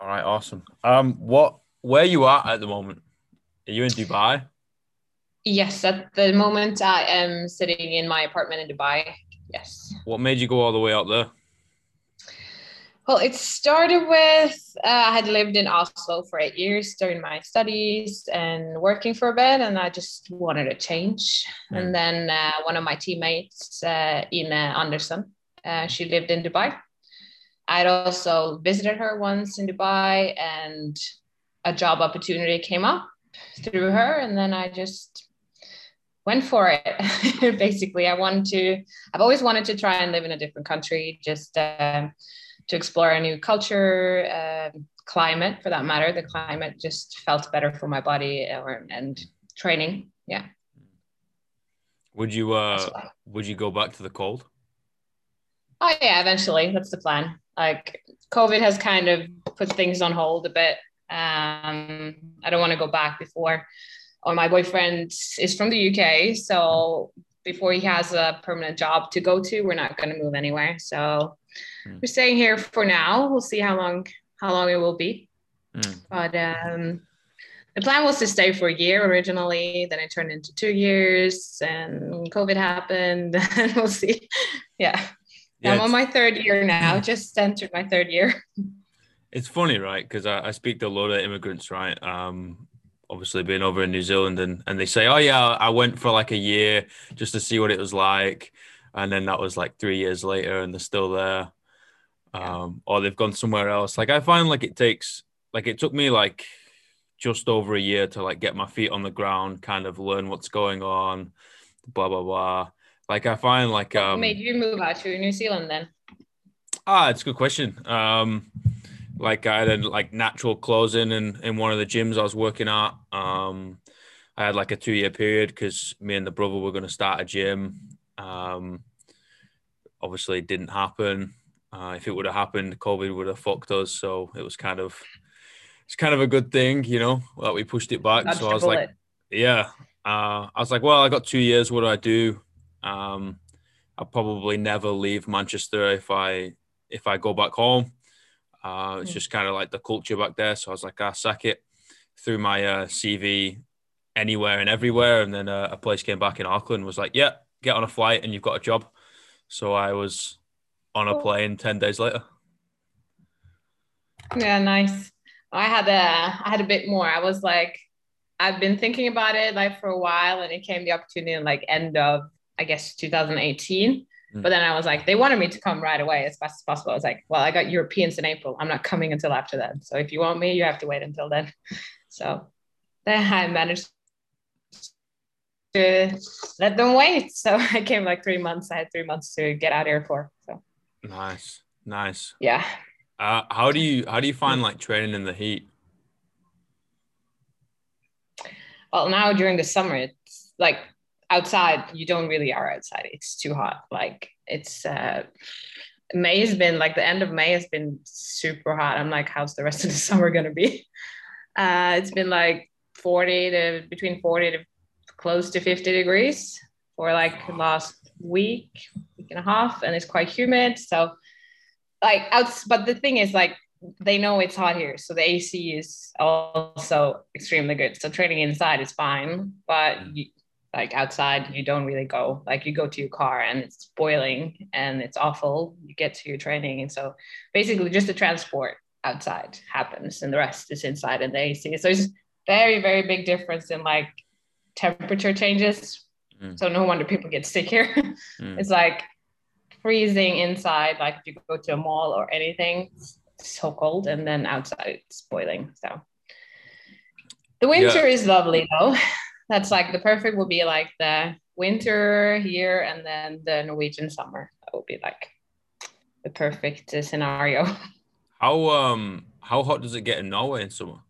All right, awesome. Um, what where you at at the moment? Are you in Dubai? Yes, at the moment I am sitting in my apartment in Dubai. Yes. What made you go all the way out there? Well, it started with uh, I had lived in Oslo for eight years during my studies and working for a bit, and I just wanted a change. Mm. And then uh, one of my teammates, uh, Ine Andersson, uh, she lived in Dubai. I'd also visited her once in Dubai, and a job opportunity came up through her, and then I just went for it. Basically, I wanted to. I've always wanted to try and live in a different country, just. Um, to explore a new culture, uh, climate for that matter. The climate just felt better for my body or, and training. Yeah. Would you uh would you go back to the cold? Oh yeah, eventually. That's the plan. Like COVID has kind of put things on hold a bit. Um, I don't want to go back before. Or my boyfriend is from the UK, so before he has a permanent job to go to, we're not going to move anywhere. So mm. we're staying here for now. We'll see how long how long it will be. Mm. But um, the plan was to stay for a year originally. Then it turned into two years, and COVID happened. and we'll see. Yeah, yeah I'm on my third year now. Just entered my third year. It's funny, right? Because I, I, speak to a lot of immigrants, right? Um, obviously being over in New Zealand and, and they say, oh yeah, I went for like a year just to see what it was like. And then that was like three years later and they're still there. Um, or they've gone somewhere else. Like I find like it takes, like it took me like just over a year to like get my feet on the ground, kind of learn what's going on, blah, blah, blah. Like I find like, um, what made you move out to New Zealand then? Ah, it's a good question. Um, like I had a like natural closing in in one of the gyms I was working at. Um, I had like a two year period because me and the brother were going to start a gym. Um, obviously, it didn't happen. Uh, if it would have happened, COVID would have fucked us. So it was kind of it's kind of a good thing, you know, that we pushed it back. so I was like, yeah, uh, I was like, well, I got two years. What do I do? Um, I'll probably never leave Manchester if I if I go back home. Uh, it's just kind of like the culture back there. So I was like, I ah, sack it. Threw my uh, CV anywhere and everywhere, and then uh, a place came back in Auckland. Was like, yeah, get on a flight and you've got a job. So I was on a plane ten days later. Yeah, nice. I had a I had a bit more. I was like, I've been thinking about it like for a while, and it came the opportunity in like end of I guess 2018. Mm. But then I was like, they wanted me to come right away as fast as possible. I was like, well, I got Europeans in April. I'm not coming until after that. So if you want me, you have to wait until then. So then I managed to let them wait. So I came like three months. I had three months to get out here for. So nice, nice. Yeah. Uh, how do you how do you find like training in the heat? Well, now during the summer, it's like outside you don't really are outside. It's too hot. Like it's uh may has been like the end of may has been super hot. I'm like how's the rest of the summer gonna be? Uh it's been like 40 to between 40 to close to 50 degrees for like last week week and a half and it's quite humid. So like out but the thing is like they know it's hot here so the ac is also extremely good. So training inside is fine but like outside you don't really go like you go to your car and it's boiling and it's awful you get to your training and so basically just the transport outside happens and the rest is inside and the AC so it's very very big difference in like temperature changes mm. so no wonder people get sick here mm. it's like freezing inside like if you go to a mall or anything it's so cold and then outside it's boiling so the winter yeah. is lovely though that's like the perfect would be like the winter here and then the Norwegian summer. That would be like the perfect uh, scenario. How um how hot does it get in Norway in summer?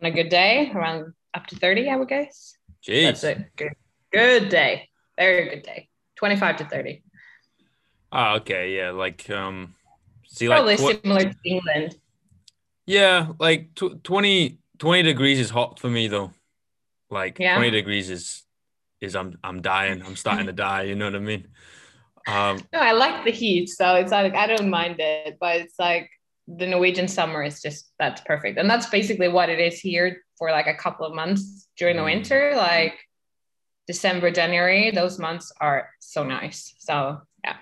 On a good day, around up to 30, I would guess. Jeez. That's a good good day. Very good day. 25 to 30. Ah, okay, yeah, like um see Probably like similar to England. Yeah, like tw- 20 20 degrees is hot for me though. Like yeah. 20 degrees is is I'm I'm dying. I'm starting to die. You know what I mean? Um, no, I like the heat, so it's like I don't mind it, but it's like the Norwegian summer is just that's perfect. And that's basically what it is here for like a couple of months during the Mm. winter. Like December, January, those months are so nice. So yeah,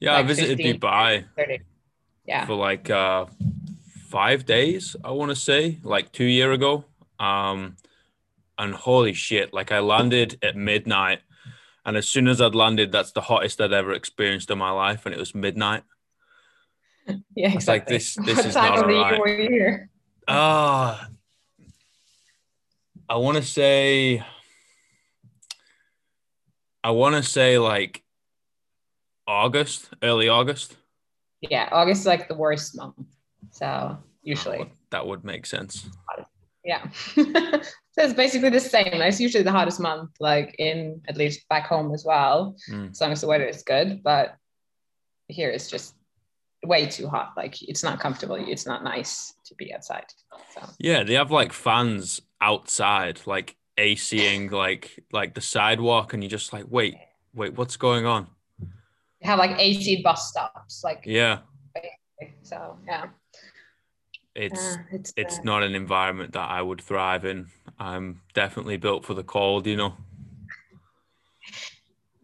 Yeah, I visited 15, Dubai 30. Yeah. for like uh five days, I want to say, like two year ago. Um and holy shit, like I landed at midnight and as soon as I'd landed, that's the hottest I'd ever experienced in my life, and it was midnight. Yeah, It's like, this- this what is time not of the year alright. were you here? Ah, I want to say, I want to say like August, early August. Yeah, August is like the worst month. So usually, that would make sense. yeah. so it's basically the same. It's usually the hottest month, like in at least back home as well, Mm. as long as the weather is good. But here it's just way too hot. Like it's not comfortable. It's not nice to be outside. So Yeah, they have like fans outside, like ACing like like the sidewalk, and you're just like, wait, wait, what's going on? they have like AC bus stops. Like Yeah, so, yeah. It's Uh, it's it's not an environment that I would thrive in. I'm definitely built for the cold, you know.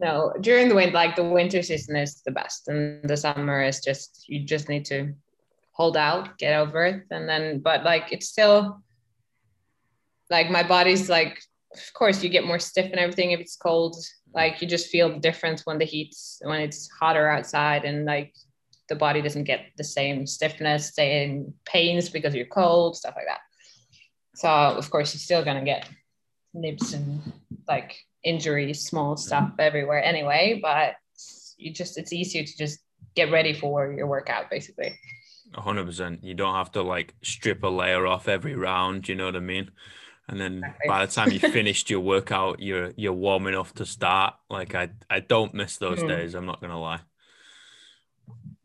no during the winter like the winter season is the best and the summer is just you just need to hold out get over it and then but like it's still like my body's like of course you get more stiff and everything if it's cold like you just feel the difference when the heat's when it's hotter outside and like the body doesn't get the same stiffness same pains because you're cold stuff like that so of course you're still gonna get nibs and like injuries, small stuff everywhere anyway, but you just it's easier to just get ready for your workout basically. hundred percent. You don't have to like strip a layer off every round. You know what I mean? And then Exactly. by the time you finished your workout, you're you're warm enough to start. Like I I don't miss those Mhm. days. I'm not gonna lie.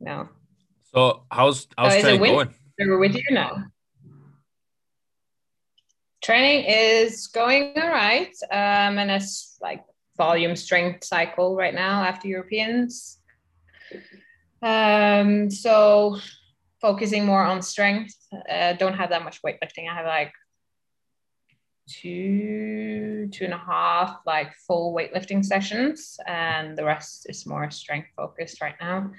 No. So how's how's is it training going? So we're with you now. Training is going all right. Um and it's like volume strength cycle right now after Europeans. Um so focusing more on strength. Uh, don't have that much weightlifting. I have like two, two and a half like full weightlifting sessions, and the rest is more strength focused right now.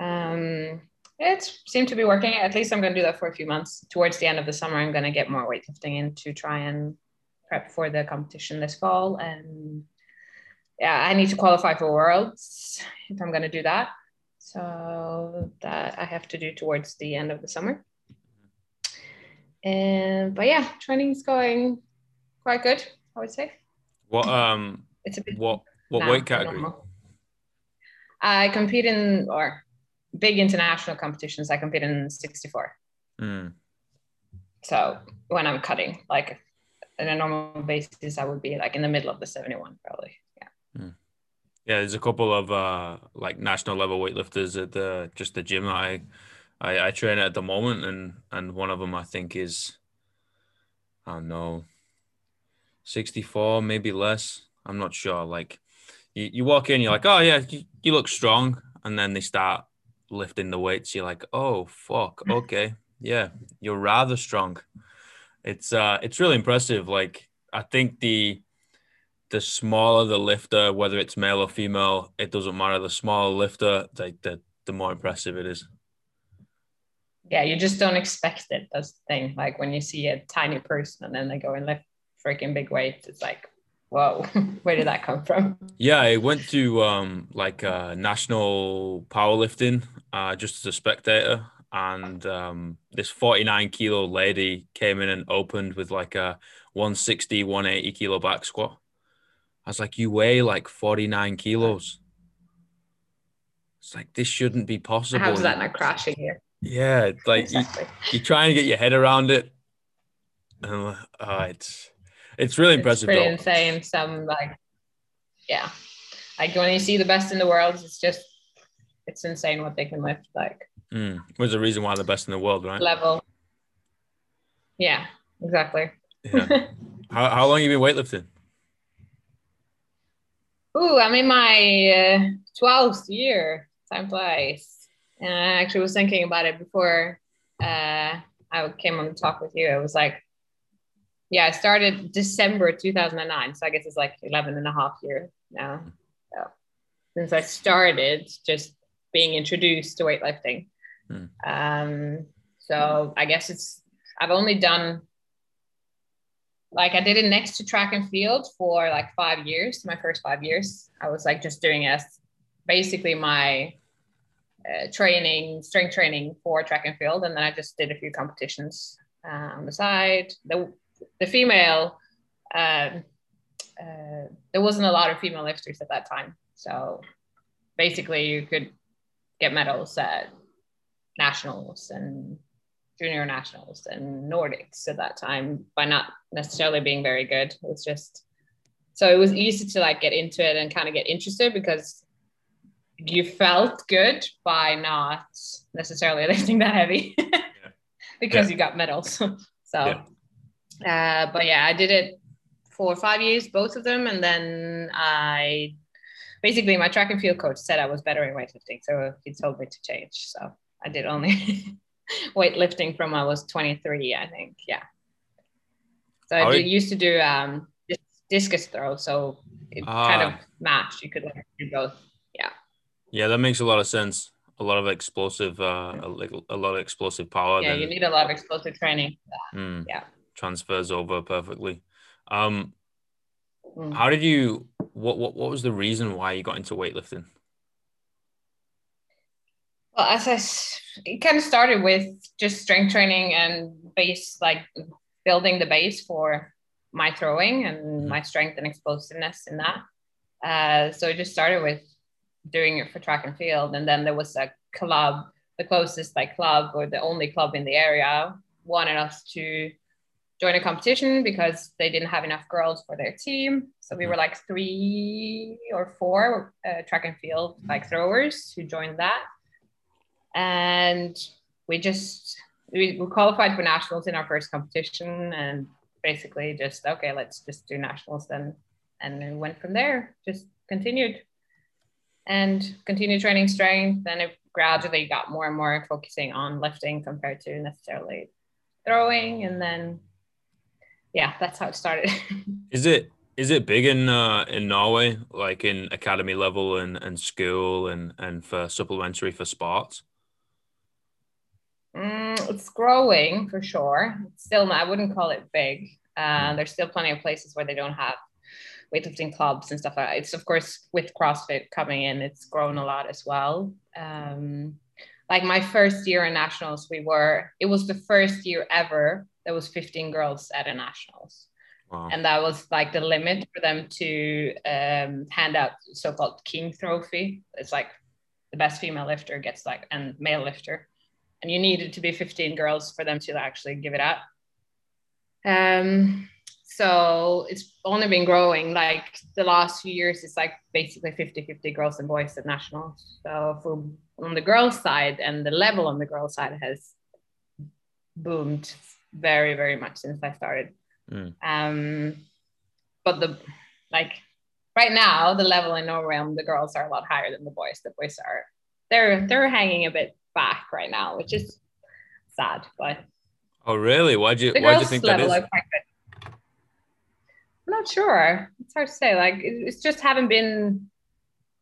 Um, it seemed to be working. At least I'm going to do that for a few months. Towards the end of the summer, I'm going to get more weightlifting in to try and prep for the competition this fall. And yeah, I need to qualify for Worlds if I'm going to do that. So that I have to do towards the end of the summer. And but yeah, training's going quite good, I would say. What um It's a bit what what weight category? normal. I compete in or big international competitions. I compete in 64. Mm. So when I'm cutting, like on a normal basis, I would be like in the middle of the 71 probably. Yeah. Yeah, there's a couple of uh like national level weightlifters at the just the gym that I I, I train at the moment, and and one of them I think is I don't know, sixty four, maybe less. I'm not sure. Like you, you walk in, you're like, oh yeah, you, you look strong, and then they start lifting the weights. You're like, oh fuck, okay, yeah, you're rather strong. It's uh, it's really impressive. Like I think the the smaller the lifter, whether it's male or female, it doesn't matter. The smaller lifter, like the the more impressive it is. Yeah, you just don't expect it. That's the thing. Like when you see a tiny person and then they go and lift freaking big weights, it's like, whoa, where did that come from? Yeah, I went to um like uh national powerlifting uh just as a spectator and um this 49 kilo lady came in and opened with like a 160 180 kilo back squat. I was like, you weigh like 49 kilos. It's like this shouldn't be possible. How's that not crashing here? Yeah, like you, Exactly. you try and get your head around it. And uh, it's it's really It's impressive pretty though. insane. Some like, yeah, like when you see the best in the world, it's just, it's insane what they can lift. Like Mm. There's a reason why they're best in the world, right? level. Yeah, exactly. Yeah. how, how long have you been weightlifting? Ooh, I'm in my uh, 12th year. Time flies. And I actually was thinking about it before uh, I came on the talk with you. It was like, yeah, I started December 2009. So I guess it's like 11 and a half years now. So since I started just being introduced to weightlifting. Mm. Um, so I guess it's, I've only done like I did it next to track and field for like five years, my first five years. I was like just doing as basically my uh, training, strength training for track and field. And then I just did a few competitions uh, on the side. The, the female, uh, uh, there wasn't a lot of female lifters at that time. So basically, you could get medals at nationals and junior nationals and Nordics at that time by not necessarily being very good. It was just so it was easy to like get into it and kind of get interested because you felt good by not necessarily lifting that heavy because yeah. you got medals. so, yeah. Uh, but yeah, I did it for five years, both of them, and then I basically my track and field coach said I was better in weightlifting, so he told me to change. So I did only weightlifting from I was 23, I think. Yeah. So I did, used to do um, discus throw, so it kind of ah. matched. You could do both. Yeah. Yeah, that makes a lot of sense. A lot of explosive, uh, a, a lot of explosive power. Yeah, then, you need a lot of explosive training. Mm, yeah. Transfers over perfectly. Um, mm. How did you? What, what what was the reason why you got into weightlifting? Well, as I, it kind of started with just strength training and base, like building the base for my throwing and mm-hmm. my strength and explosiveness in that. Uh, so it just started with doing it for track and field, and then there was a club, the closest like club or the only club in the area, wanted us to join a competition because they didn't have enough girls for their team. So we were mm-hmm. like three or four uh, track and field like throwers who joined that and we just we, we qualified for nationals in our first competition and basically just okay let's just do nationals then and we went from there just continued and continued training strength and it gradually got more and more focusing on lifting compared to necessarily throwing and then yeah that's how it started is it is it big in uh, in Norway like in academy level and, and school and and for supplementary for sports Mm, it's growing for sure. It's still, I wouldn't call it big. Uh, hmm. there's still plenty of places where they don't have weightlifting clubs and stuff like that. It's of course with CrossFit coming in, it's grown a lot as well. Um, like my first year in nationals, we were. It was the first year ever there was 15 girls at a nationals. Wow. And that was like the limit for them to um, hand out so-called king trophy. It's like the best female lifter gets like and male lifter and you needed to be 15 girls for them to actually give it up. Um, so it's only been growing like the last few years it's like basically 50 50 girls and boys at nationals so for on the girls side and the level on the girls side has boomed very very much since i started mm. um but the like right now the level in norway on the girls are a lot higher than the boys the boys are they're they're hanging a bit back right now, which is sad. But oh, really? Why do you why do you think that is? I'm not sure. It's hard to say. Like it's just haven't been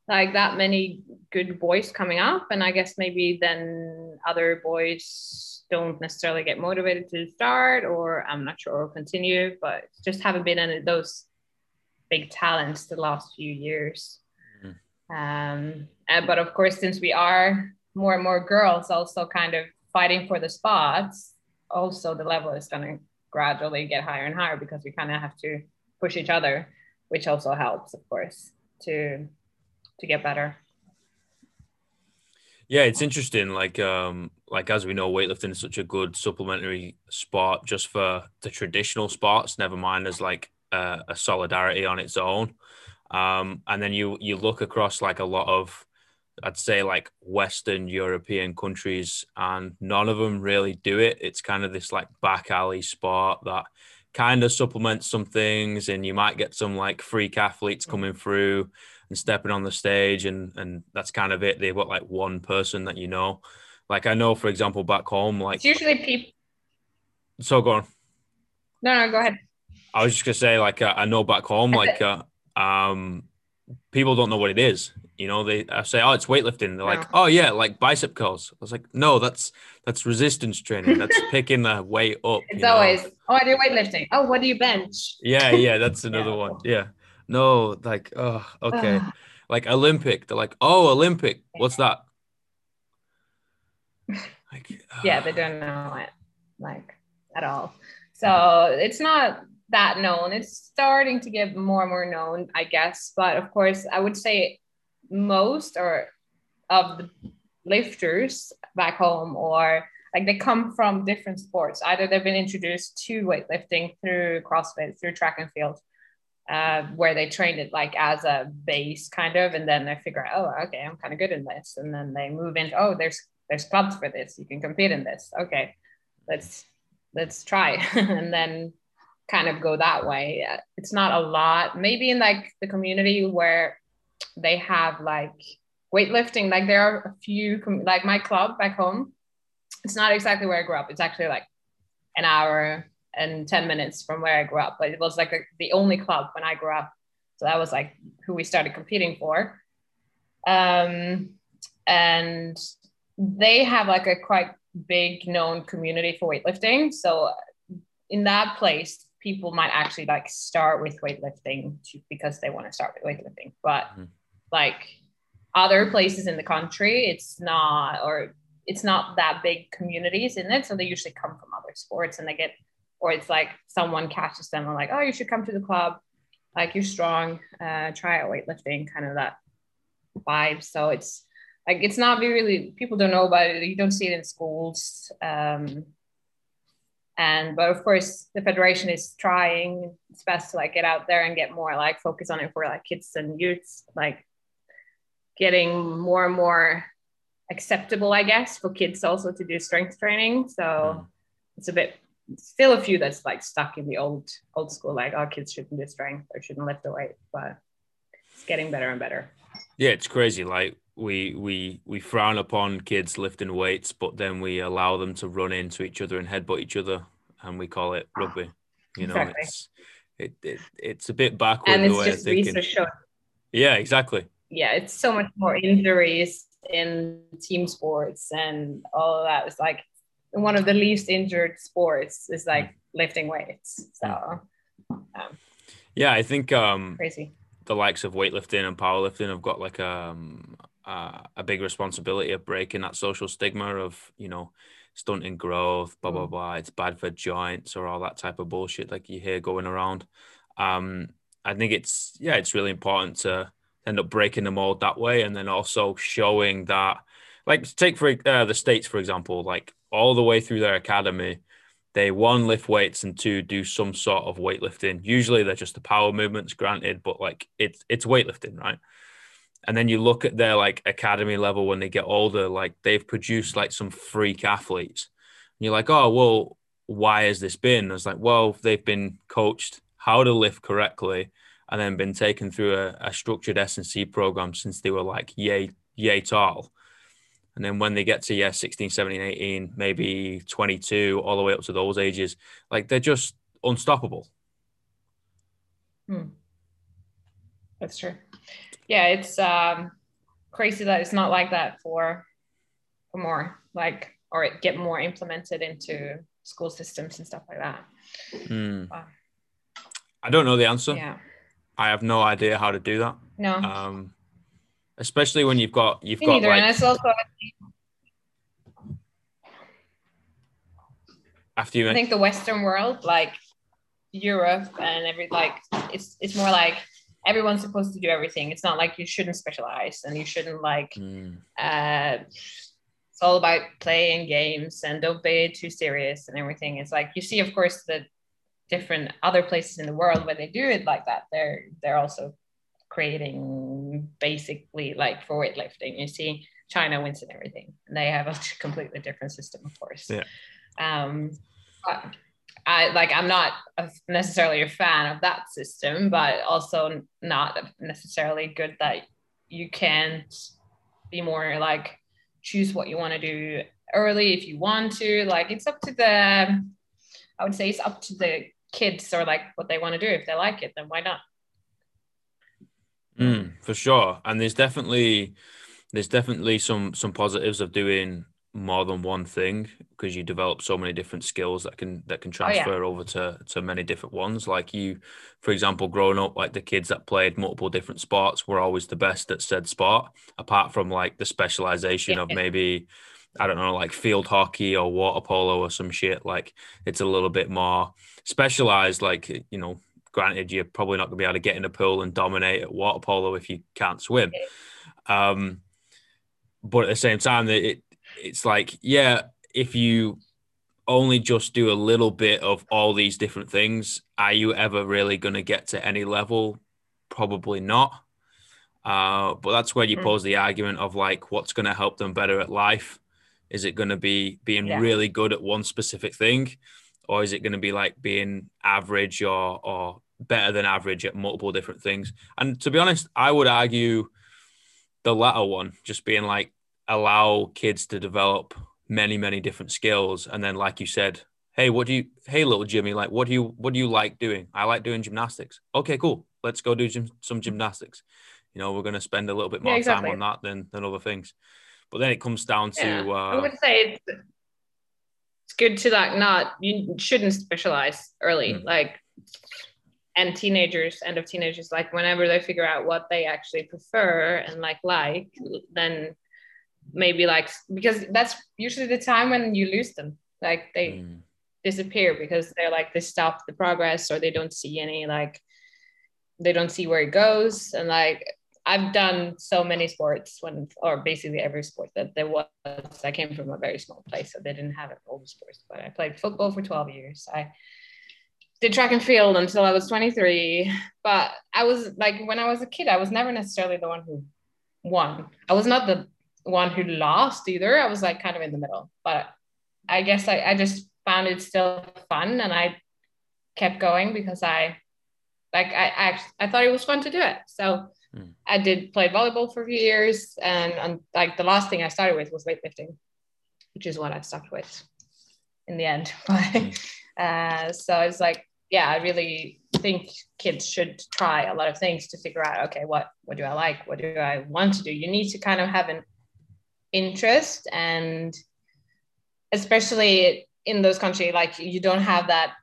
like that many good boys coming up, and I guess maybe then other boys don't necessarily get motivated to start, or I'm not sure, or continue. But just haven't been any of those big talents the last few years. Mm. Um, and, but of course, since we are more and more girls also kind of fighting for the spots, also the level is going to gradually get higher and higher because we kind of have to push each other, which also helps, of course, to to get better. Yeah, it's interesting. Like, um, like as we know, weightlifting is such a good supplementary sport just for the traditional sports. Never mind as like a, a solidarity on its own. Um, and then you you look across like a lot of I'd say like Western European countries, and none of them really do it. It's kind of this like back alley sport that kind of supplements some things, and you might get some like freak athletes mm. coming through. and stepping on the stage and and that's kind of it. They've got like one person that you know. Like I know, for example, back home, like It's usually people. so go on. No, no, go ahead. I was just gonna say, like, uh, I know back home, like, uh, um, people don't know what it is. You know, they I say, oh, it's weightlifting. They're like, oh yeah, like bicep curls. I was like, no, that's that's resistance training. That's picking the weight up. It's know? always, oh, I do weightlifting. Oh, what do you bench? Yeah, yeah, that's another Yeah. one. Yeah. No, like, oh, okay. Like Olympic. They're like, oh, Olympic. What's that? Like, yeah, they don't know it like at all. So it's not that known. It's starting to get more and more known, I guess. But of course, I would say most or of the lifters back home or like they come from different sports. Either they've been introduced to weightlifting through CrossFit, through track and field, uh, where they trained it like as a base kind of, and then they figure out, oh, okay, I'm kind of good in this, and then they move into, oh, there's there's clubs for this, you can compete in this. Okay, let's let's try, and then kind of go that way. It's not a lot. Maybe in like the community where they have like weightlifting, like there are a few, like my club back home. It's not exactly where I grew up. It's actually like an hour and 10 minutes from where I grew up, but it was like a, the only club when I grew up. So that was like who we started competing for. Um, and they have like a quite big known community for weightlifting. So in that place, people might actually like start with weightlifting to, because they want to start with weightlifting. But Mhm. like other places in the country, it's not, or it's not that big communities in it. So they usually come from other sports and they get, or it's like someone catches them and like, oh, you should come to the club. Like you're strong, uh, try out weightlifting, kind of that vibe. So it's like, it's not really, people don't know about it. You don't see it in schools. Um, and but of course the federation is trying its best to like get out there and get more like focus on it for like kids and youths like getting more and more acceptable i guess for kids also to do strength training so Mm. it's a bit still a few that's like stuck in the old old school like oh kids shouldn't do strength or shouldn't lift the weight but it's getting better and better Yeah, it's crazy. Like we we we frown upon kids lifting weights, but then we allow them to run into each other and headbutt each other, and we call it rugby. You know, Exactly. it's it, it it's a bit backward and the it's way just research showing Yeah, exactly. yeah, it's so much more injuries in team sports and all of that. It's like one of the least injured sports is like lifting weights. So um, Yeah, I think um crazy. the likes of weightlifting and powerlifting have got like um uh, a big responsibility of breaking that social stigma of you know stunting growth, blah blah Mm. blah. It's bad for joints or all that type of bullshit like you hear going around. Um, I think it's yeah, it's really important to end up breaking the mold that way, and then also showing that, like, take for uh, the states for example, like all the way through their academy, they one lift weights and two do some sort of weightlifting. Usually they're just the power movements, granted, but like it's it's weightlifting, right? And then you look at their like academy level when they get older, like they've produced like some freak athletes. And you're like, oh well, why has this been? It's like, well, they've been coached how to lift correctly and then been taken through a, a structured S and C program since they were like yay yay tall. And then when they get to yeah, 16, 17, 18, maybe 22, all the way up to those ages, like they're just unstoppable. Hmm. That's true. Yeah, it's um, crazy that it's not like that for, for more like or it get more implemented into school systems and stuff like that. Wow. I don't know the answer. Yeah. I have no idea how to do that. No. Um, especially when you've got you've Me got neither. and like it's also after you I think the Western world, like Europe and every like it's it's more like everyone's supposed to do everything. It's not like you shouldn't specialize and you shouldn't like Hmm. uh it's all about playing games and don't be too serious and everything. It's like you see, of course, the different other places in the world where they do it like that. They're they're also creating basically like for weightlifting. You see China wins and everything. And they have a completely different system, of course. Yeah. Um but I like I'm not necessarily a fan of that system, but also not necessarily good that you can't be more like choose what you want to do early if you want to. Like it's up to the I would say it's up to the kids or like what they want to do. If they like it, then why not? Mm, for sure. And there's definitely there's definitely some some positives of doing more than one thing because you develop so many different skills that can that can transfer oh, yeah. over to to many different ones like you for example growing up like the kids that played multiple different sports were always the best at said sport apart from like the specialization yeah. of maybe I don't know, like field hockey or water polo or some shit. Like it's a little bit more specialized. Like, you know, granted, you're probably not going to be able to get in a pool and dominate at water polo if you can't swim. Um, but at the same time, it, it's like, yeah, if you only just do a little bit of all these different things, are you ever really going to get to any level? Probably not. Uh, but that's where you mm. pose the argument of like, what's going to help them better at life? Is it going to be being yeah. really good at one specific thing, or is it going to be like being average or or better than average at multiple different things? And to be honest, I would argue the latter one, just being like allow kids to develop many many different skills, and then like you said, hey, what do you, hey little Jimmy, like what do you what do you like doing? I like doing gymnastics. Okay, cool. Let's go do gym, some gymnastics. You know, we're going to spend a little bit more yeah, exactly. time on that than than other things. But then it comes down to. Yeah. Uh, I would say it's, it's good to like not you shouldn't specialize early, mm. like and teenagers, end of teenagers, like whenever they figure out what they actually prefer and like like, then maybe like because that's usually the time when you lose them. Like they mm. disappear because they're like they stop the progress or they don't see any like they don't see where it goes and like I've done so many sports when, or basically every sport that there was. I came from a very small place, so they didn't have all the sports. But I played football for 12 years. I did track and field until I was 23. But I was like, when I was a kid, I was never necessarily the one who won. I was not the one who lost either. I was like kind of in the middle. But I guess I, I just found it still fun and I kept going because I, like, I, I, I thought it was fun to do it. So, Mm. I did play volleyball for a few years, and, and like the last thing I started with was weightlifting, which is what I stuck with in the end. Mm. uh, so it's like, yeah, I really think kids should try a lot of things to figure out, okay, what what do I like? What do I want to do? You need to kind of have an interest, and especially in those countries, like you don't have that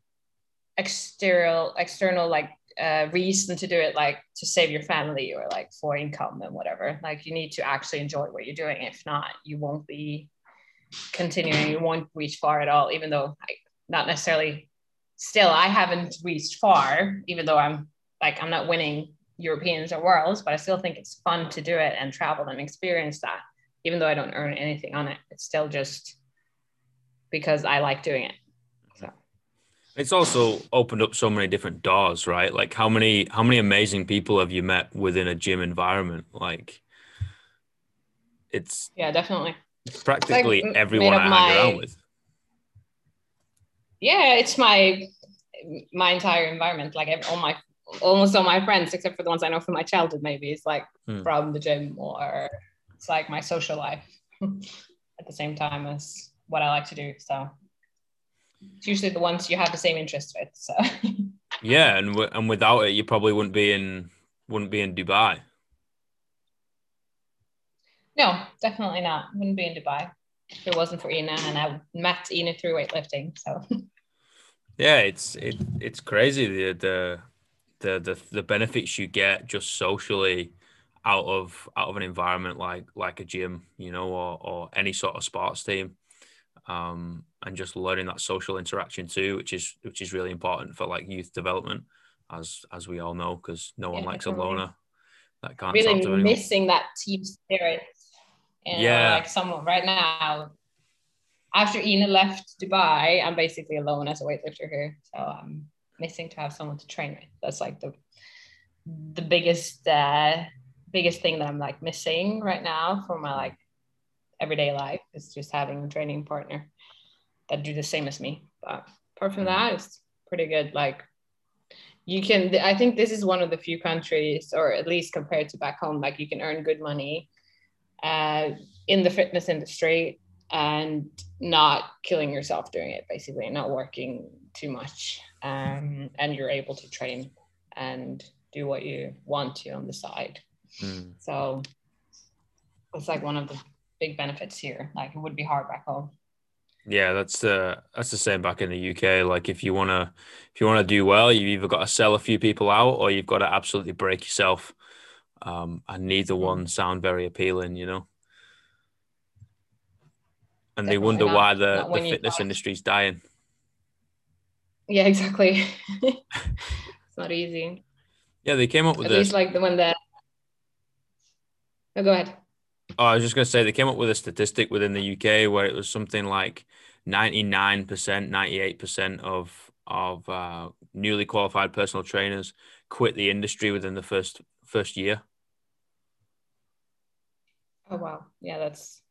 external external like a reason to do it like to save your family or like for income and whatever. Like you need to actually enjoy what you're doing. If not you won't be continuing. You won't reach far at all even though I, not necessarily still i haven't reached far even though i'm like i'm not winning europeans or worlds but i still think it's fun to do it and travel and experience that even though i don't earn anything on it it's still just because i like doing it So it's also opened up so many different doors, right? Like how many how many amazing people have you met within a gym environment? Like it's yeah, definitely. It's practically like everyone I hang around with. Yeah, it's my my entire environment. Like all my almost all my friends, except for the ones I know from my childhood, maybe it's like hmm. from the gym or it's like my social life at the same time as what I like to do. So it's usually the ones you have the same interest with. So yeah, and w- and without it, you probably wouldn't be in wouldn't be in Dubai. No, definitely not. Wouldn't be in Dubai if it wasn't for Ina, and I met Ina through weightlifting. So yeah, it's it it's crazy the the the the, the benefits you get just socially out of out of an environment like like a gym, you know, or or any sort of sports team um, and just learning that social interaction too, which is which is really important for like youth development, as as we all know, because no one yeah, likes a loner that can't really missing that team spirit. And yeah, like someone right now, after Ina left Dubai, I'm basically alone as a weightlifter here, so I'm missing to have someone to train with. That's like the the biggest uh, biggest thing that I'm like missing right now for my like everyday life is just having a training partner that do the same as me. But apart from that, it's pretty good. Like you can, I think this is one of the few countries, or at least compared to back home, like you can earn good money uh, in the fitness industry and not killing yourself doing it, basically, not working too much. Um, and you're able to train and do what you want to on the side. Mm. So it's like one of the big benefits here. Like it would be hard back home. Yeah, that's the that's the same back in the UK. Like if you wanna if you wanna do well, you've either got to sell a few people out or you've got to absolutely break yourself. Um, and neither mm. one sound very appealing, you know. And Definitely they wonder not, why the, the fitness industry is dying. Yeah, exactly. it's not easy. Yeah, they came up with at least like the one that. Oh, go ahead. Oh, I was just going to say they came up with a statistic within the UK where it was something like 99%, 98% of of uh, newly qualified personal trainers quit the industry within the first first year. Oh wow, yeah, that's.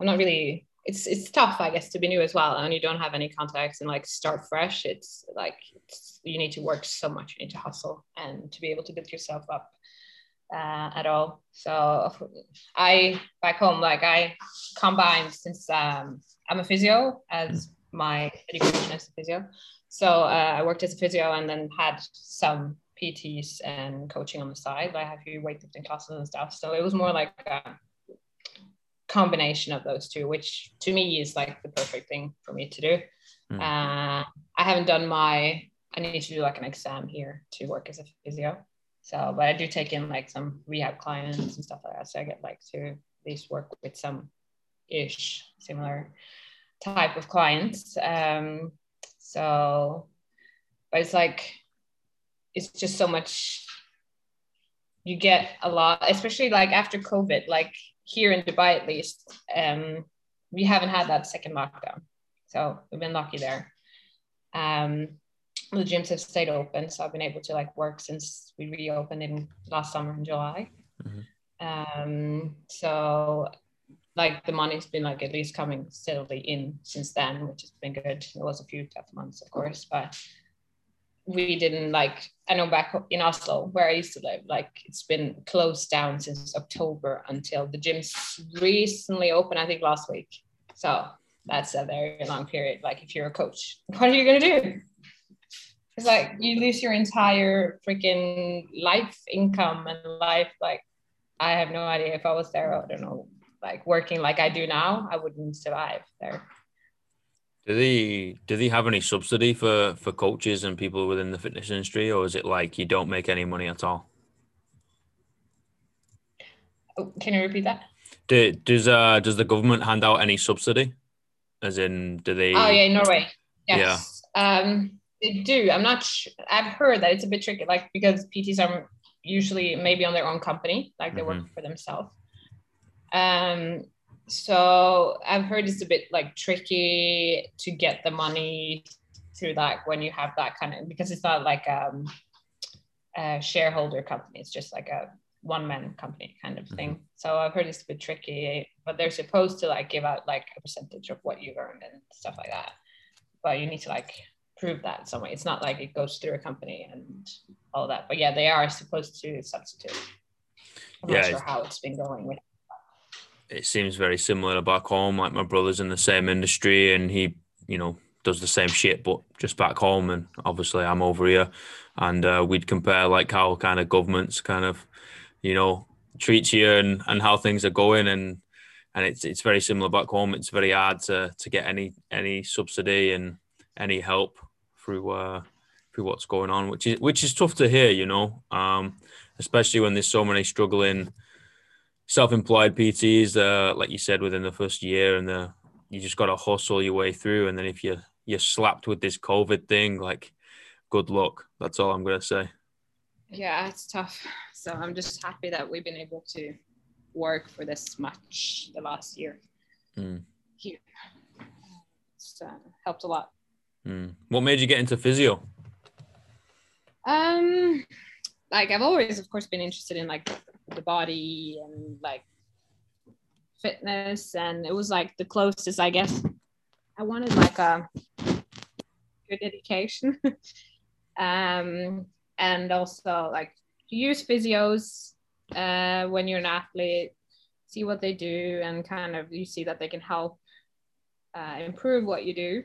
I'm not really. It's it's tough, I guess, to be new as well, and you don't have any contacts and like start fresh. It's like it's, you need to work so much. You need to hustle and to be able to build yourself up uh, at all. So I back home, like I combined since um, I'm a physio as my education as a physio. So uh, I worked as a physio and then had some PTs and coaching on the side. I have a few weightlifting classes and stuff. So it was more like a combination of those two, which to me is like the perfect thing for me to do. Mm. Uh, I haven't done my. I need to do like an exam here to work as a physio. So, but I do take in like some rehab clients and stuff like that. So I get like to at least work with some ish similar type of clients. Um, so, but it's like, it's just so much. You get a lot, especially like after COVID, like here in Dubai at least, um, we haven't had that second lockdown. So we've been lucky there. Um, the gyms have stayed open, so I've been able to like work since we reopened in last summer in July. Mm-hmm. Um, so like the money's been like at least coming steadily in since then, which has been good. It was a few tough months, of course, but we didn't like I know back in Oslo where I used to live, like it's been closed down since October until the gyms recently opened, I think last week. So that's a very long period. Like if you're a coach, what are you gonna do? It's like you lose your entire freaking life income and life like i have no idea. If i was there i don't know like working like i do now i wouldn't survive there. Do they do they have any subsidy for for coaches and people within the fitness industry or is it like you don't make any money at all? Oh, can you repeat that? Do, does uh does the government hand out any subsidy? As in do they oh yeah in norway. Yes. Yeah. um they do. I'm not. Sh- I've heard that it's a bit tricky, like because PTs are usually maybe on their own company, like they mm-hmm. work for themselves. Um. So I've heard it's a bit like tricky to get the money through that when you have that kind of because it's not like um, a shareholder company. It's just like a one man company kind of thing. Mm-hmm. So I've heard it's a bit tricky, but they're supposed to like give out like a percentage of what you've earned and stuff like that. But you need to like prove that in some way. It's not like it goes through a company and all that. But yeah, they are supposed to substitute. I'm yeah, not sure how it's been going with. It seems very similar to back home. Like my brother's in the same industry, and he, you know, does the same shit, but just back home. And obviously, I'm over here, and uh, we'd compare like how kind of governments kind of, you know, treat you and and how things are going and and it's it's very similar back home. It's very hard to to get any any subsidy and any help through uh, through what's going on, which is which is tough to hear, you know, um, especially when there's so many struggling self-employed PTs, uh, like you said, within the first year, and the you just got to hustle your way through, and then if you you're slapped with this COVID thing, like, good luck. That's all I'm gonna say. Yeah, it's tough. So I'm just happy that we've been able to work for this much the last year mm. here. It's uh, helped a lot. Mm. What made you get into physio? Um, like I've always, of course, been interested in like the body and like fitness, and it was like the closest, I guess. I wanted like a good education. um, and also like use physios uh, when you're an athlete, see what they do, and kind of you see that they can help uh, improve what you do.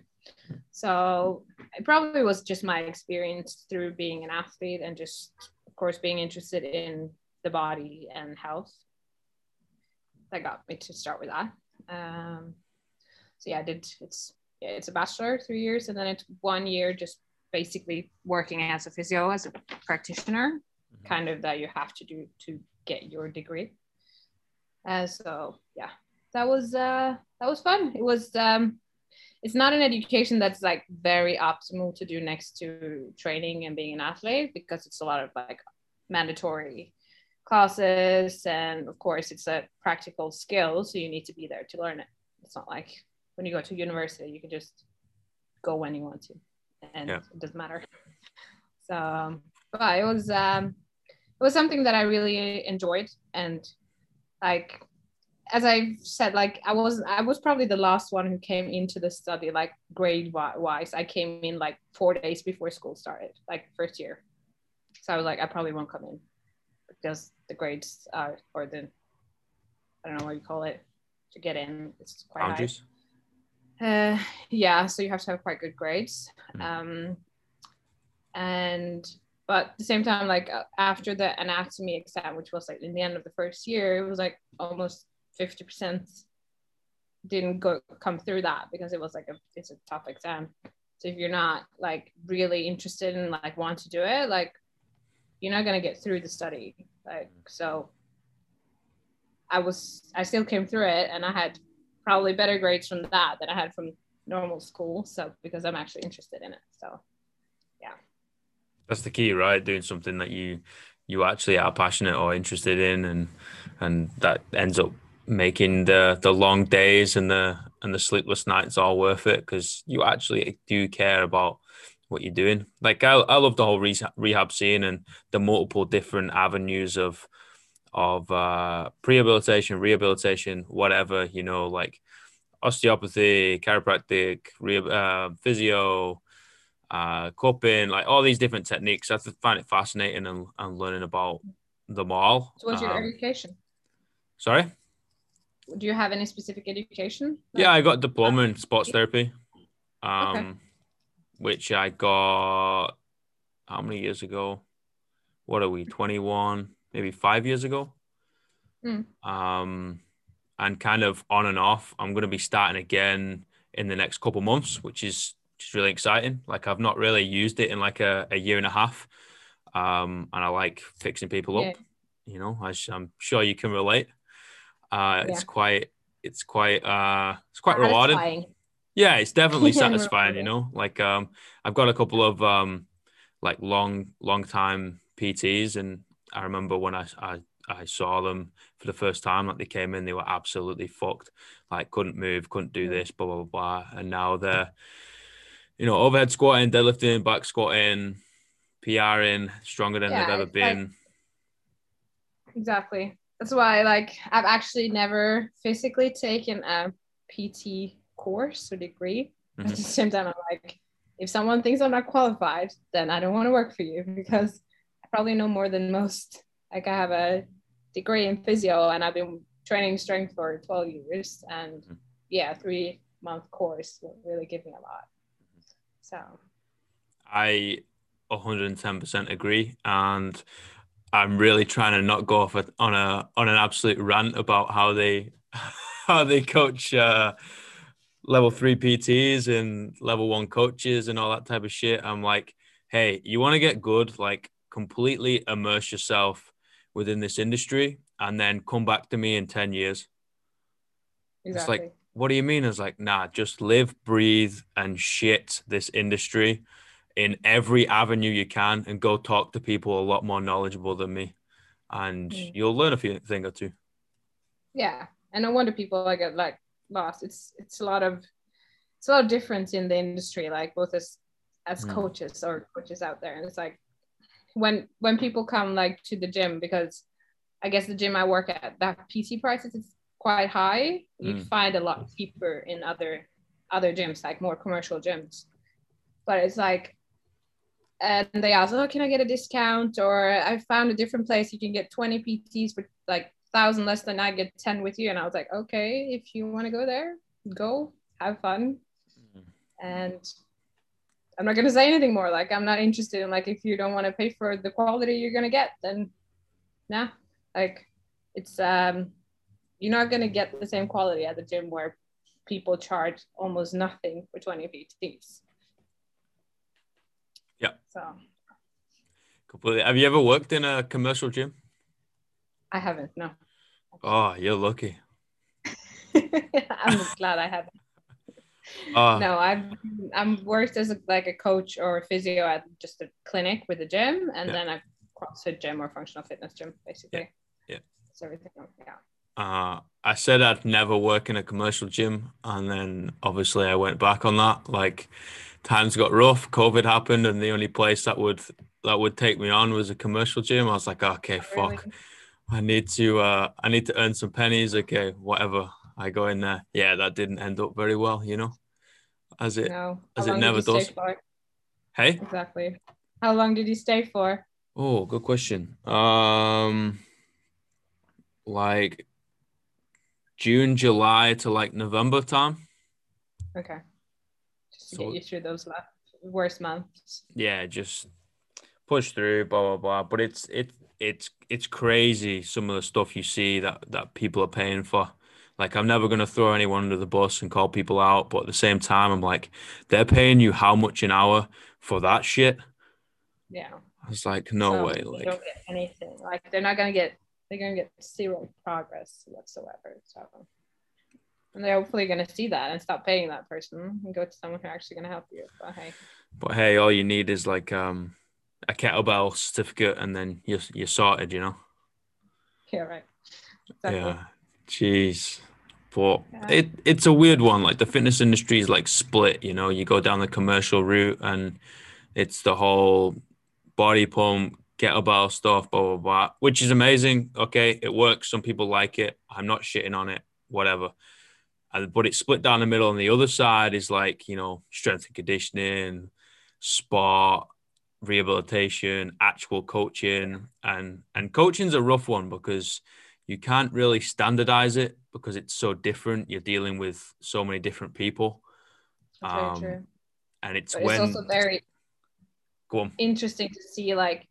So it probably was just my experience through being an athlete and just, of course, being interested in the body and health that got me to start with that. Um, so yeah, I did. It's yeah, it's a bachelor, three years, and then it's one year just basically working as a physio as a practitioner, mm-hmm. kind of that you have to do to get your degree. Uh, so yeah, that was uh, that was fun. It was um, it's not an education that's like very optimal to do next to training and being an athlete because it's a lot of like mandatory classes and of course it's a practical skill so you need to be there to learn it it's not like when you go to university you can just go when you want to and yeah. it doesn't matter so um, but it was um it was something that i really enjoyed and like as I said, like I was I was probably the last one who came into the study like grade wise. I came in like four days before school started, like first year. So I was like, I probably won't come in because the grades are or the I don't know what you call it to get in. It's quite Boundaries. high. Uh, yeah, so you have to have quite good grades. Mm. Um, and but at the same time, like uh, after the anatomy exam, which was like in the end of the first year, it was like almost 50% didn't go come through that because it was like a it's a tough exam. So if you're not like really interested in like want to do it like you're not going to get through the study. Like so i was i still came through it and i had probably better grades from that than i had from normal school so because i'm actually interested in it so yeah. That's the key right? Doing something that you you actually are passionate or interested in and and that ends up making the the long days and the and the sleepless nights all worth it because you actually do care about what you're doing. Like I, I love the whole rehab scene and the multiple different avenues of of uh, rehabilitation, rehabilitation, whatever you know, like osteopathy, chiropractic, rehab, uh, physio, uh, cupping, like all these different techniques. I find it fascinating and, and learning about them all. So, what's your um, education? Sorry do you have any specific education? Like, yeah, I got diploma in sports therapy, um, okay. which I got how many years ago? What are we? Twenty one, maybe five years ago. Mm. Um, and kind of on and off. I'm going to be starting again in the next couple months, which is just really exciting. Like I've not really used it in like a, a year and a half, um, and I like fixing people yeah. up. You know, I, I'm sure you can relate. Uh, yeah. It's quite, it's quite, uh, it's quite rewarding. Yeah, it's definitely satisfying. you know, like um, I've got a couple of um, like long, long time PTs, and I remember when I, I I saw them for the first time, like they came in, they were absolutely fucked, like couldn't move, couldn't do this, blah blah blah, and now they're, you know, overhead squatting, deadlifting, back squatting, PRing, stronger than yeah, they've ever been. Like, exactly that's why like I've actually never physically taken a PT course or degree. Mm-hmm. At the same time, I'm like, if someone thinks I'm not qualified, then I don't want to work for you because I probably know more than most. Like I have a degree in physio and I've been training strength for 12 years and mm-hmm. yeah, three month course will really give me a lot. So I 110% agree. And I'm really trying to not go off on a on an absolute rant about how they how they coach uh, level three PTs and level one coaches and all that type of shit. I'm like, hey, you want to get good, like completely immerse yourself within this industry and then come back to me in 10 years. Exactly. It's like, what do you mean? It's like, nah, just live, breathe, and shit this industry in every avenue you can and go talk to people a lot more knowledgeable than me and mm. you'll learn a few thing or two yeah and no wonder people like get like lost it's it's a lot of it's a lot of difference in the industry like both as as mm. coaches or coaches out there and it's like when when people come like to the gym because i guess the gym i work at that PT prices is quite high you mm. find a lot cheaper in other other gyms like more commercial gyms but it's like, and they ask, oh, can I get a discount? Or I found a different place you can get 20 PTs for like thousand less than I get 10 with you. And I was like, okay, if you want to go there, go have fun. Mm-hmm. And I'm not gonna say anything more. Like I'm not interested in like if you don't want to pay for the quality you're gonna get, then nah. Like it's um you're not gonna get the same quality at the gym where people charge almost nothing for 20 PTs. Yeah. So completely. Have you ever worked in a commercial gym? I haven't, no. Oh, you're lucky. I'm glad I haven't. Uh, no, I've I'm worked as a, like a coach or a physio at just a clinic with a gym, and yeah. then a CrossFit gym or functional fitness gym, basically. Yeah. yeah. So everything, yeah. Uh, I said I'd never work in a commercial gym, and then obviously I went back on that. Like times got rough, COVID happened, and the only place that would that would take me on was a commercial gym. I was like, okay, fuck, really? I need to uh, I need to earn some pennies. Okay, whatever. I go in there. Yeah, that didn't end up very well, you know, as it no. as it never does. Hey, exactly. How long did you stay for? Oh, good question. Um, like June, July to like November time. Okay. To so, get you through those last worst months. Yeah, just push through, blah blah blah. But it's it it's it's crazy some of the stuff you see that that people are paying for. Like I'm never gonna throw anyone under the bus and call people out, but at the same time, I'm like, they're paying you how much an hour for that shit? Yeah. I was like, no so way. Like, don't get anything. Like, they're not gonna get they're going to get zero progress whatsoever. So, and they're hopefully going to see that and stop paying that person and go to someone who's actually going to help you. But hey, but hey, all you need is like um a kettlebell certificate, and then you're you're sorted. You know. Yeah. Right. Exactly. Yeah. Jeez. But yeah. it, it's a weird one. Like the fitness industry is like split, you know, you go down the commercial route and it's the whole body pump, kettlebell stuff, blah blah blah, which is amazing. Okay, it works. Some people like it. I'm not shitting on it. Whatever. And, but it's split down the middle, and the other side is like you know strength and conditioning, sport, rehabilitation, actual coaching, and and coaching's a rough one because you can't really standardize it because it's so different. You're dealing with so many different people. Um, true. And it's but when it's also very go on. interesting to see like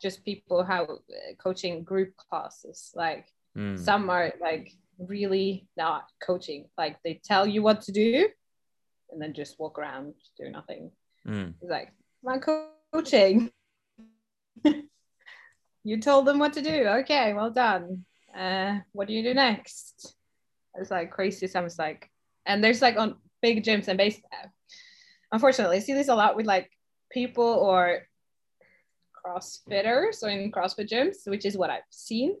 just people how uh, coaching group classes like mm. some are like really not coaching. Like they tell you what to do and then just walk around do nothing. Mm. it's like my coaching. You told them what to do. Okay well done. Uh what do you do next? It's like crazy sometimes like and there's like on big gyms and base unfortunately I see this a lot with like people or CrossFitters or in CrossFit gyms, which is what I've seen,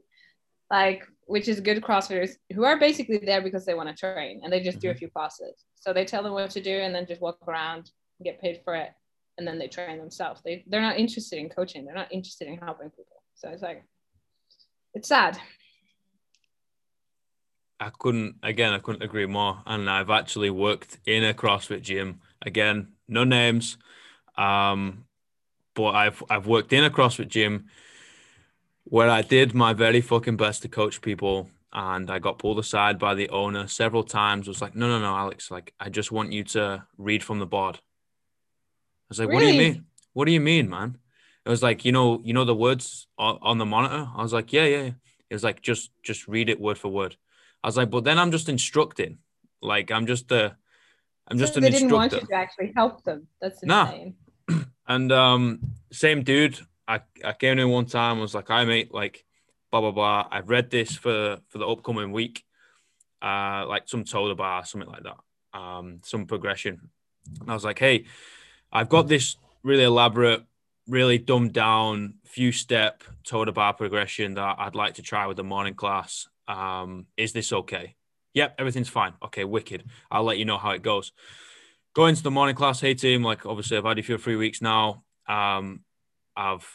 like which is good CrossFitters who are basically there because they want to train and they just mm-hmm. do a mm-hmm. few classes. So they tell them what to do and then just walk around, get paid for it, and then they train themselves. They they're not interested in coaching. They're not interested in helping people. So it's like it's sad. I couldn't again I couldn't agree more. And I've actually worked in a CrossFit gym. Again, no names. Um, but I've I've worked in a CrossFit gym where I did my very fucking best to coach people and I got pulled aside by the owner several times. Was like, no, no, no, Alex, like I just want you to read from the board. I was like, really? what do you mean? What do you mean, man? It was like, you know, you know the words on, the monitor. I was like, yeah, yeah. It was like just just read it word for word. I was like, but then I'm just instructing. Like I'm just a, I'm just so an they didn't want you to actually help them. That's insane. Nah. And um, same dude, I, I came in one time, was like, I mate, like, blah blah blah. I've read this for for the upcoming week, uh, like some toes to bar, something like that, um, some progression. And I was like, hey, I've got this really elaborate, really dumbed down few step toes to bar progression that I'd like to try with the morning class. Um, is this okay? Yep, everything's fine. Okay, wicked. I'll let you know how it goes going to the morning class, hey team, like obviously I've had you for three weeks now. Um, I've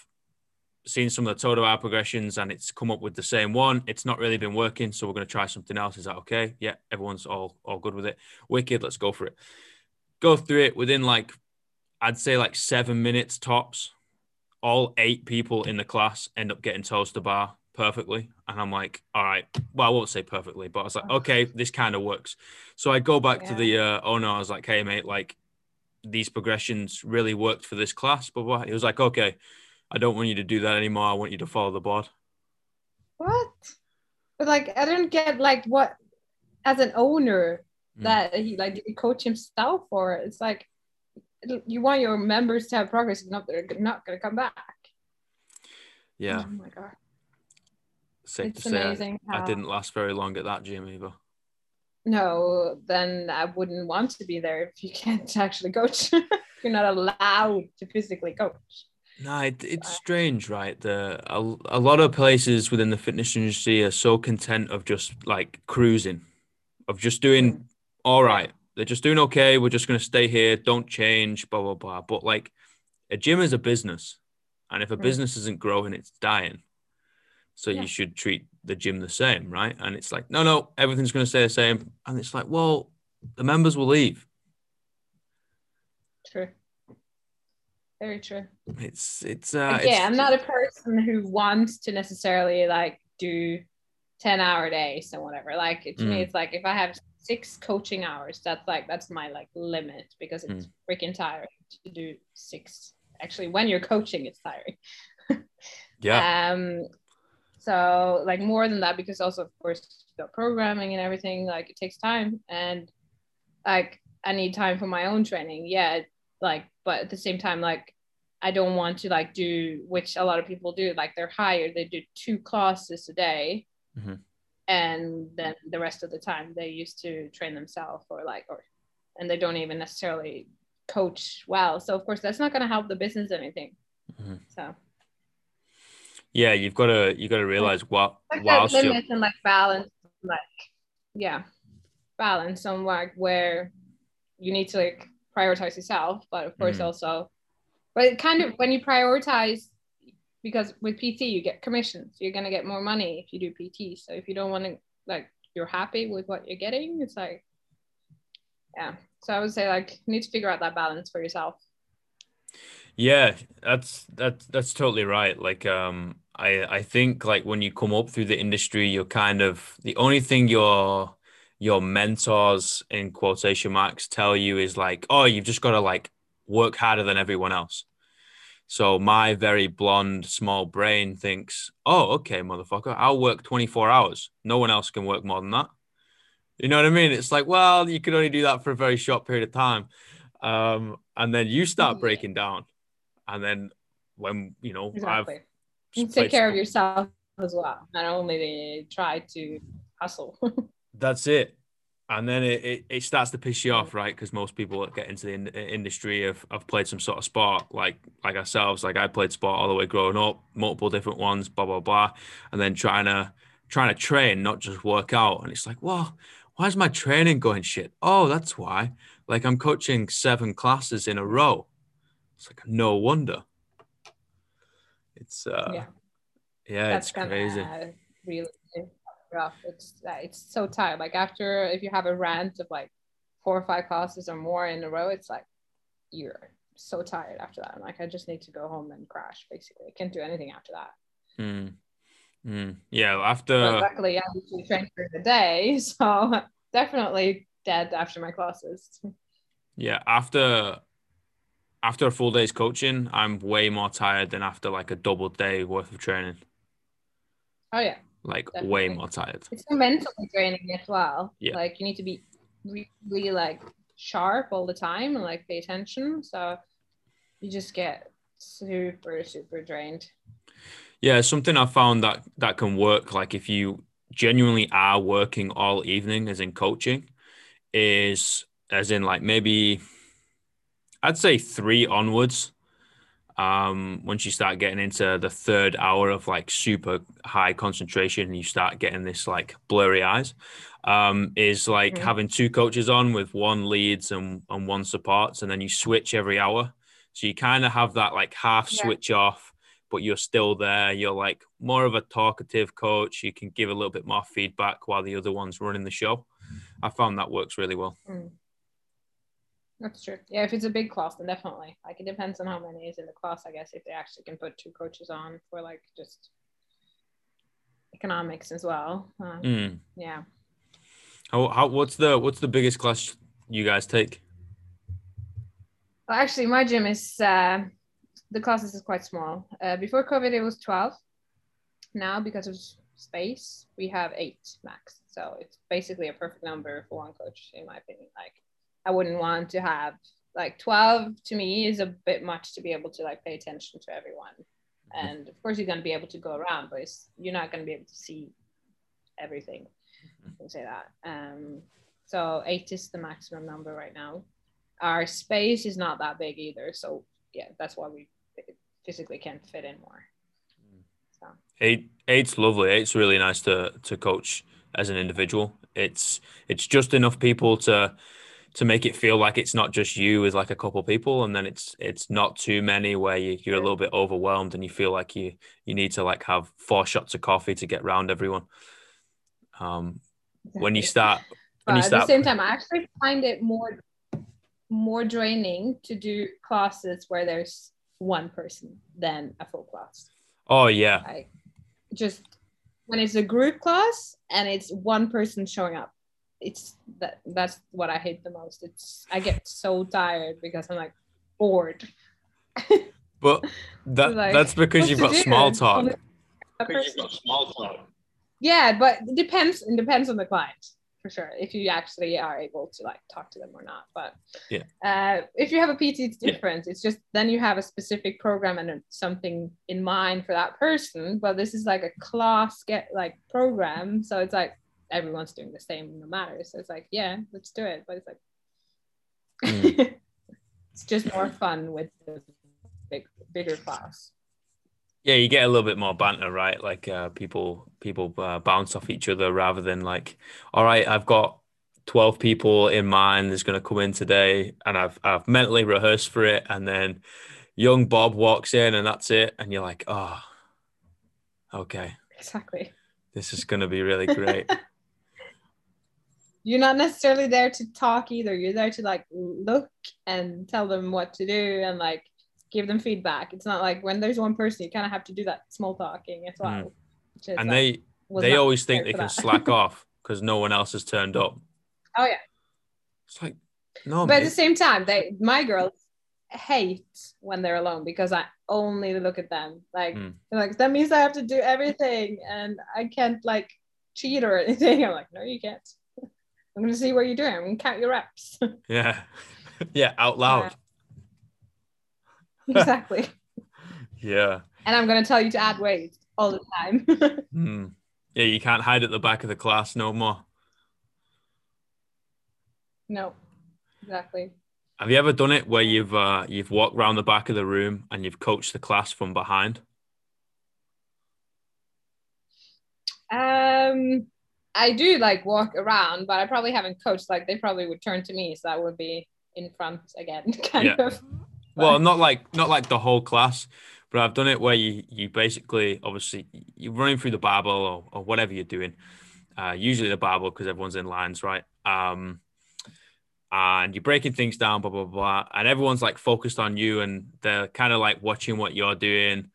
seen some of the total hour progressions and it's come up with the same one. It's not really been working, so we're going to try something else. Is that okay? Yeah, everyone's all all good with it. Wicked, let's go for it. Go through it within like I'd say like seven minutes tops. All eight people in the class end up getting toes to bar perfectly. And I'm like, all right, well, I won't say perfectly, but I was like, okay, this kind of works. So I go back Yeah. to the uh, owner. I was like, hey, mate, like these progressions really worked for this class. But what? He was like, okay, I don't want you to do that anymore. I want you to follow the board. What? But like, I don't get like what, as an owner, Mm. that he like did he coach himself or it's like you want your members to have progress, if not they're not gonna come back. Yeah, Oh my god, safe it's to say. I, didn't last very long at that gym either. No, then I wouldn't want to be there if you can't actually coach. You're not allowed to physically coach. No, it, it's strange, right? The a, a lot of places within the fitness industry are so content of just like cruising, of just doing Mm. all right. They're just doing okay. We're just gonna stay here. Don't change. Blah blah blah. But like, a gym is a business, and if a Mm. business isn't growing, it's dying. So Yeah. you should treat the gym the same, right? And it's like, no, no, everything's gonna stay the same. And it's like, well, the members will leave. True. Very true. It's it's uh, Again, it's, I'm not a person who wants to necessarily like do 10 hour days and whatever. Like to me, Mm. it's like if I have six coaching hours, that's like that's my like limit because it's freaking tiring to do six. Actually, when you're coaching, it's tiring. yeah. Um so like more than that, because also of course the programming and everything, like it takes time and like I need time for my own training. Yeah, like but at the same time, like I don't want to like do which a lot of people do, like they're hired, they do two classes a day. Mhm. And then the rest of the time they used to train themselves or like or and they don't even necessarily coach well. So of course that's not gonna help the business anything. Mhm. So Yeah, you've got to you've got to realize what like whilst that you're limit and like balance like yeah balance on like where you need to like prioritize yourself but of course Mhm. also but it kind of when you prioritize because with pt you get commissions you're going to get more money if you do pt so if you don't want to like you're happy with what you're getting it's like yeah so i would say like you need to figure out that balance for yourself Yeah, that's that's that's totally right. Like um I I think like when you come up through the industry, you're kind of the only thing your your mentors in quotation marks tell you is like, oh, you've just got to like work harder than everyone else. So my very blonde small brain thinks, oh, okay, motherfucker, I'll work 24 hours. No one else can work more than that. You know what I mean? It's like, well, you can only do that for a very short period of time. Um, and then you start breaking down. And then when, you know, exactly I've played take care of yourself as well not only try to hustle That's it. And then it, it, it starts to piss you off, right? Because most people that get into the in- uh, industry have, have played some sort of sport, like like ourselves. Like I played sport all the way growing up, multiple different ones, blah blah blah, and then trying to trying to train, not just work out. And it's like, well, why is my training going shit? Oh, that's why. Like I'm coaching seven classes in a row. It's like no wonder. It's uh, Yeah. yeah, that's it's crazy. really rough. It's it's so tired. Like after if you have a rant of like four or five classes or more in a row, it's like you're so tired after that. I'm like I just need to go home and crash. Basically, I can't do anything after that. Mm. Mm. Yeah, after luckily, I usually train during the day, so definitely dead after my classes. Yeah, after after a full day's coaching, I'm way more tired than after like a double day worth of training. Oh yeah, Like way more tired. it's mentally draining as well. Yeah. Like you need to be really like sharp all the time and like pay attention. So you just get super super drained. Yeah, something I found that that can work. Like if you genuinely are working all evening, as in coaching, is as in like maybe I'd say three onwards. Um, once you start getting into the third hour of like super high concentration, and you start getting this like blurry eyes. Um, is like Mhm. having two coaches on with one leads and, and one supports, and then you switch every hour. So you kind of have that like half Yeah. switch off, but you're still there. You're like more of a talkative coach. You can give a little bit more feedback while the other one's running the show. I found that works really well. That's true. Yeah, if it's a big class, then definitely. Like it depends on how many is in the class, I guess, if they actually can put two coaches on for like just economics as well. Um, Mm. Yeah. How, how what's the what's the biggest class you guys take? Well, actually, my gym is uh, the classes is quite small. Uh, before COVID, it was twelve. Now, because of space, we have eight max. So it's basically a perfect number for one coach, in my opinion. Like, I wouldn't want to have like twelve. To me, is a bit much to be able to like pay attention to everyone. And of course, you're going to be able to go around, but it's, you're not going to be able to see everything. I can say that. Um, so eight is the maximum number right now. Our space is not that big either, so yeah, that's why we physically can't fit in more. So Eight eight's lovely. Eight's really nice to to coach as an individual. It's it's just enough people to to make it feel like it's not just you as like a couple people and then it's it's not too many where you, you're a little bit overwhelmed and you feel like you you need to like have four shots of coffee to get round everyone. Um when you start when you start at the same time, I actually find it more more draining to do classes where there's one person than a full class. oh yeah. Like just when it's a group class and it's one person showing up, it's that that's what I hate the most. It's I get so tired because I'm like bored. but that Like, that's because you've to got do? small talk Only a person. Yeah, but it depends. It depends on the client for sure. If you actually are able to like talk to them or not. But Yeah. uh, if you have a PT, it's Yeah. different. It's just then you have a specific program and something in mind for that person. But this is like a class get like program, so it's like everyone's doing the same no matter. So it's like yeah, let's do it. But it's like Mm. it's just more fun with the big bigger class. yeah you get a little bit more banter right like uh people people uh, bounce off each other rather than like all right i've got 12 people in mind that's going to come in today and i've i've mentally rehearsed for it and then young bob walks in and that's it and you're like oh okay Exactly. this is going to be really great you're not necessarily there to talk either. You're there to like look and tell them what to do and like give them feedback. It's not like when there's one person, you kind of have to do that small talking as well. Mm. and like, they they always think they can slack off because no one else has turned up Oh yeah, it's like no but at the same time, they my girls hate when they're alone because I only look at them. Like Mm. they're like that means I have to do everything and I can't like cheat or anything. I'm like, no, you can't. I'm gonna see what you're doing. I'm gonna count your reps. yeah yeah out loud exactly. yeah and I'm gonna tell you to add weight all the time. Hmm. Yeah, you can't hide at the back of the class no more. no, exactly. Have you ever done it where you've uh, you've walked around the back of the room and you've coached the class from behind? Um, I do like walk around, but I probably haven't coached. Like they probably would turn to me, so that would be in front again, kind Yeah. of. Well, not like not like the whole class, but I've done it where you you basically obviously you're running through the barbell or, or whatever you're doing. Uh, usually the barbell because everyone's in lines, right? Um, and you're breaking things down, blah blah blah, and everyone's like focused on you, and they're kind of like watching what you're doing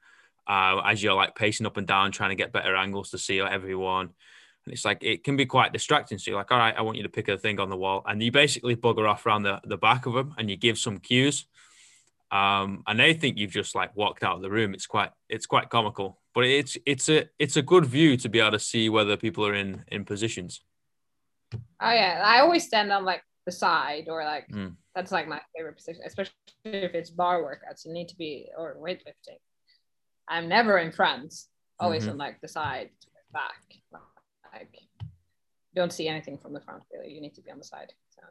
uh, as you're like pacing up and down, trying to get better angles to see everyone. And it's like it can be quite distracting. So you're like, all right, I want you to pick a thing on the wall, and you basically bugger off around the, the back of them, and you give some cues. Um, and they think you've just like walked out of the room. It's quite it's quite comical, but it's it's a it's a good view to be able to see whether people are in in positions. Oh yeah, I always stand on like the side or like Mm. that's like my favorite position, especially if it's bar workouts. You need to be or weightlifting. I'm never in front, always Mhm. on like the side, back. Like don't see anything from the front really. You need to be on the side. So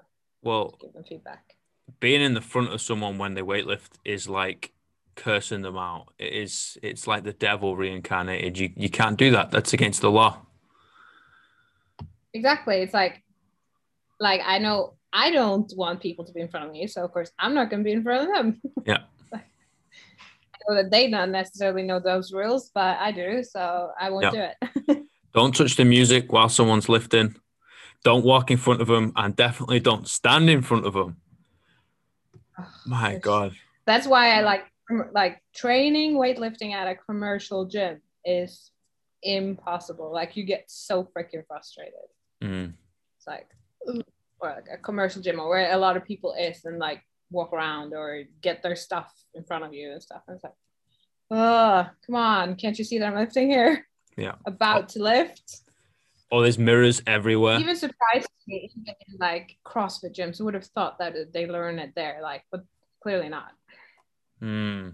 Well, give them feedback. being in the front of someone when they weightlift is like cursing them out. It is it's like the devil reincarnated. You you can't do that. That's against the law. Exactly. It's like like I know I don't want people to be in front of me, so of course I'm not gonna be in front of them. Yeah. I know that they don't necessarily know those rules, but I do, so I won't do it. Don't touch the music while someone's lifting. Don't walk in front of them, and definitely don't stand in front of them. My Yes. God. That's why I like like training weightlifting at a commercial gym is impossible. Like you get so freaking frustrated. Mm. It's like or like a commercial gym or where a lot of people is and like walk around or get their stuff in front of you and stuff. And it's like, oh, come on, can't you see that I'm lifting here? Yeah. About to lift. Oh, there's mirrors everywhere. Even surprised me even in like CrossFit gyms. Would have thought that they learn it there, like, but clearly not. Hmm.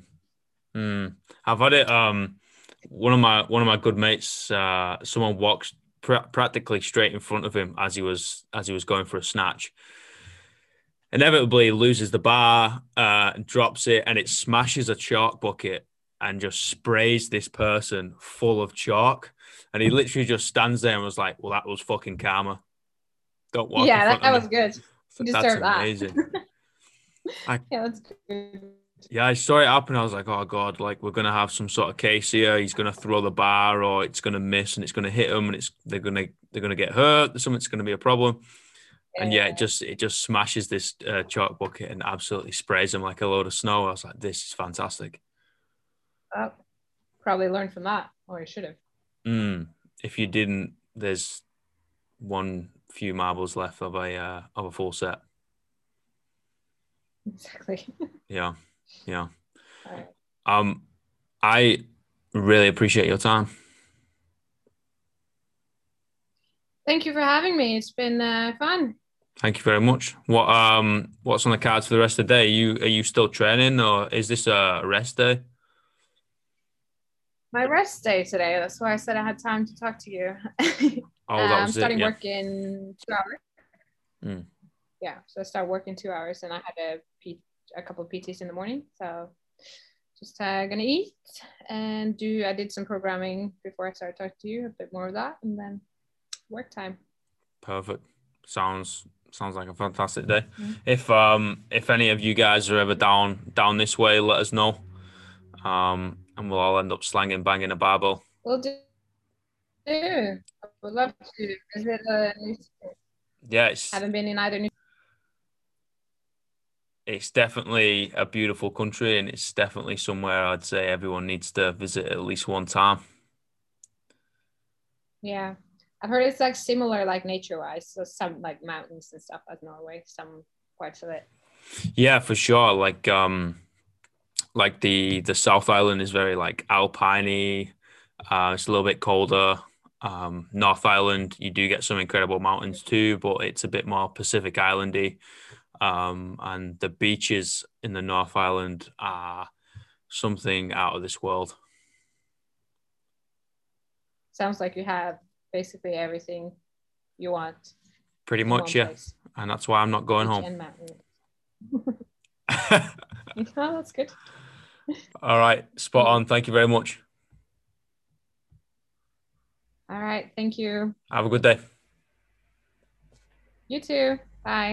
Hmm. I've had it. Um, one of my one of my good mates. Uh, someone walks pra- practically straight in front of him as he was as he was going for a snatch. Inevitably, loses the bar, uh, drops it, and it smashes a chalk bucket and just sprays this person full of chalk. And he literally just stands there and was like, "Well, that was fucking karma. Don't walk." yeah, that, that was good. You That's deserve that. amazing. Yeah, that's good. Yeah, I saw it happen. I was like, oh god, like we're gonna have some sort of case here. He's gonna throw the bar, or it's gonna miss, and it's gonna hit him, and it's they're gonna they're gonna get hurt. Something's gonna be a problem. And yeah, it just it just smashes this uh, chalk bucket and absolutely sprays him like a load of snow. I was like, this is fantastic. Oh, probably learned from that, or I should have. Mm. If you didn't, there's one few marbles left of a uh, of a full set. Exactly. Yeah, yeah. Right. Um, I really appreciate your time. Thank you for having me. It's been uh, fun. Thank you very much. What um what's on the cards for the rest of the day? Are you are you still training or is this a rest day? My rest day today. That's why I said I had time to talk to you. Oh, I'm starting it. Yeah. work in two hours. Mm. Yeah, so I start work in two hours, and I had a P- a couple of PTs in the morning. So just uh, gonna eat and do. I did some programming before I started talking to you. A bit more of that, and then work time. Perfect. Sounds sounds like a fantastic day. Mhm. If um if any of you guys are ever down down this way, let us know. Um and we'll all end up slanging banging a barbell. We'll do. I would love to visit a new. Yeah, it's Haven't been in either new. it's definitely a beautiful country and it's definitely somewhere I'd say everyone needs to visit at least one time. Yeah, I've heard it's like similar, like nature-wise. So some like mountains and stuff as Norway. Some parts of it. Yeah, for sure. Like um like the the South Island is very like alpiney. Uh it's a little bit colder. Um North Island you do get some incredible mountains too, but it's a bit more Pacific Islandy. Um and the beaches in the North Island are something out of this world. Sounds like you have basically everything you want. Pretty much, yeah. place. And that's why I'm not going Beach home. mountain. Oh, that's good. All right, spot on. Thank you very much. All right. Thank you. Have a good day. You too. Bye.